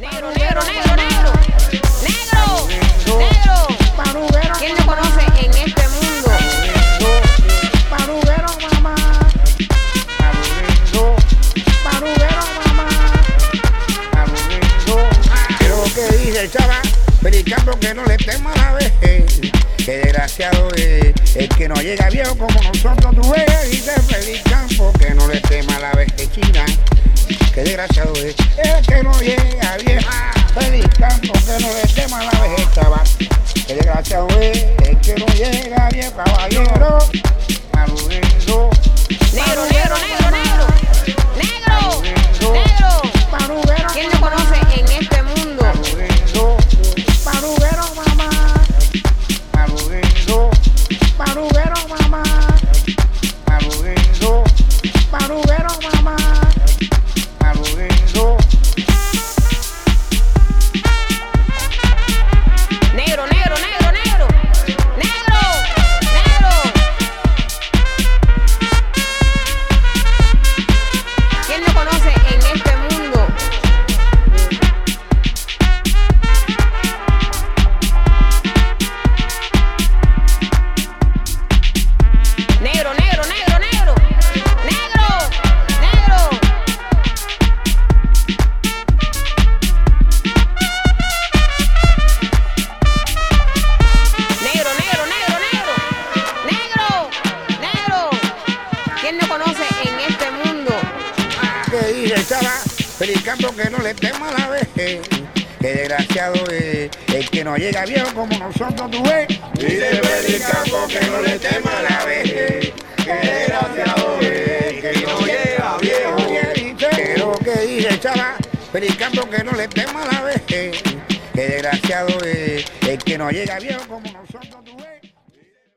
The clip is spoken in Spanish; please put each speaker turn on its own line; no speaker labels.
Negro, negro, negro, negro. Negro, negro. ¿Quién te conoce en este mundo?
paruguero, mamá. Paruguero, mamá.
Pero que dice el chava, predicando que no le tema la vejez. Que desgraciado es el que no llega viejo como nosotros tú ves. Dice predicando que no le tema la vejez china. Que desgraciado es Es que no llega viejo caballero.
¿Quién te conoce en este mundo?
que dice el chava, predicando que no le tema la vejez. Que desgraciado es el que no llega viejo como nosotros tú ves. Dice predicando que no le tema la vejez. Que desgraciado es el que no llega viejo. Pero que dice el chava, predicando que no le tema la vejez. Que desgraciado es el que no llega viejo como nosotros tú ves.